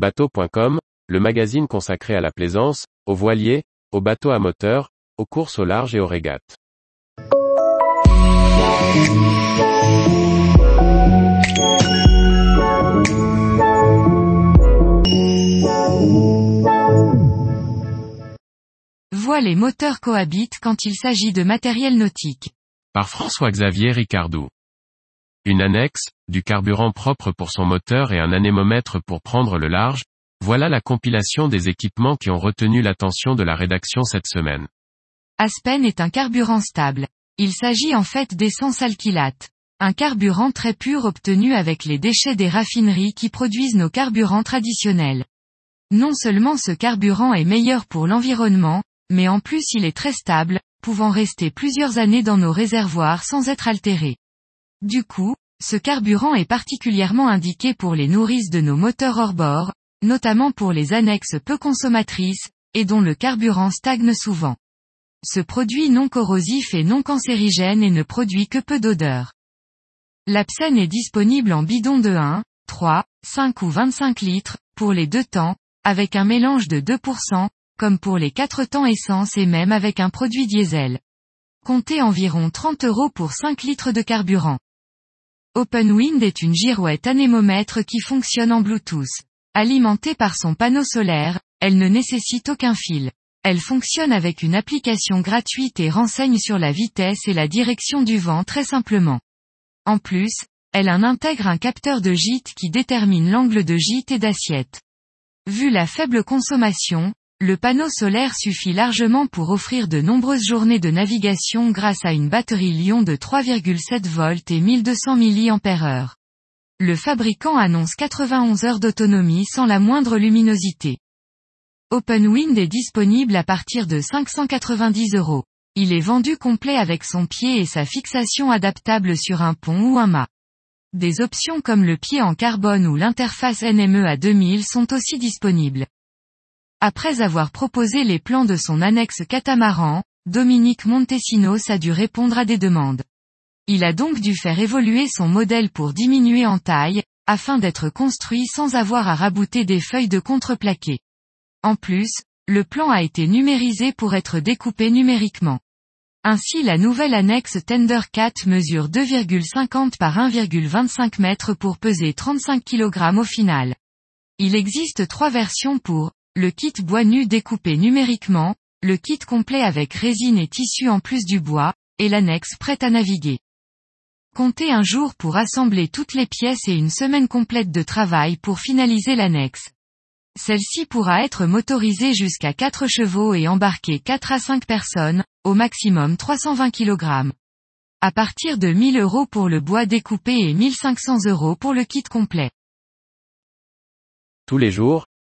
Bateau.com, le magazine consacré à la plaisance, aux voiliers, aux bateaux à moteur, aux courses au large et aux régates. Voile et moteurs cohabitent quand il s'agit de matériel nautique. Par François-Xavier Ricardou. Une annexe, du carburant propre pour son moteur et un anémomètre pour prendre le large, voilà la compilation des équipements qui ont retenu l'attention de la rédaction cette semaine. Aspen est un carburant stable. Il s'agit en fait d'essence alkylate. Un carburant très pur obtenu avec les déchets des raffineries qui produisent nos carburants traditionnels. Non seulement ce carburant est meilleur pour l'environnement, mais en plus il est très stable, pouvant rester plusieurs années dans nos réservoirs sans être altéré. Du coup, ce carburant est particulièrement indiqué pour les nourrices de nos moteurs hors bord, notamment pour les annexes peu consommatrices, et dont le carburant stagne souvent. Ce produit non corrosif est non cancérigène et ne produit que peu d'odeur. L'Apsen est disponible en bidon de 1, 3, 5 ou 25 litres, pour les deux temps, avec un mélange de 2%, comme pour les 4 temps essence et même avec un produit diesel. Comptez environ 30 euros pour 5 litres de carburant. OpenWind est une girouette anémomètre qui fonctionne en Bluetooth. Alimentée par son panneau solaire, elle ne nécessite aucun fil. Elle fonctionne avec une application gratuite et renseigne sur la vitesse et la direction du vent très simplement. En plus, elle en intègre un capteur de gîte qui détermine l'angle de gîte et d'assiette. Vu la faible consommation, le panneau solaire suffit largement pour offrir de nombreuses journées de navigation grâce à une batterie Lyon de 3,7 volts et 1200 mAh. Le fabricant annonce 91 heures d'autonomie sans la moindre luminosité. OpenWind est disponible à partir de 590 euros. Il est vendu complet avec son pied et sa fixation adaptable sur un pont ou un mât. Des options comme le pied en carbone ou l'interface NME à 2000 sont aussi disponibles. Après avoir proposé les plans de son annexe catamaran, Dominique Montesinos a dû répondre à des demandes. Il a donc dû faire évoluer son modèle pour diminuer en taille, afin d'être construit sans avoir à rabouter des feuilles de contreplaqué. En plus, le plan a été numérisé pour être découpé numériquement. Ainsi la nouvelle annexe Tender 4 mesure 2,50 par 1,25 mètres pour peser 35 kg au final. Il existe trois versions pour le kit bois nu découpé numériquement, le kit complet avec résine et tissu en plus du bois, et l'annexe prête à naviguer. Comptez un jour pour assembler toutes les pièces et une semaine complète de travail pour finaliser l'annexe. Celle-ci pourra être motorisée jusqu'à 4 chevaux et embarquer 4 à 5 personnes, au maximum 320 kg. À partir de 1000 euros pour le bois découpé et 1500 euros pour le kit complet. Tous les jours,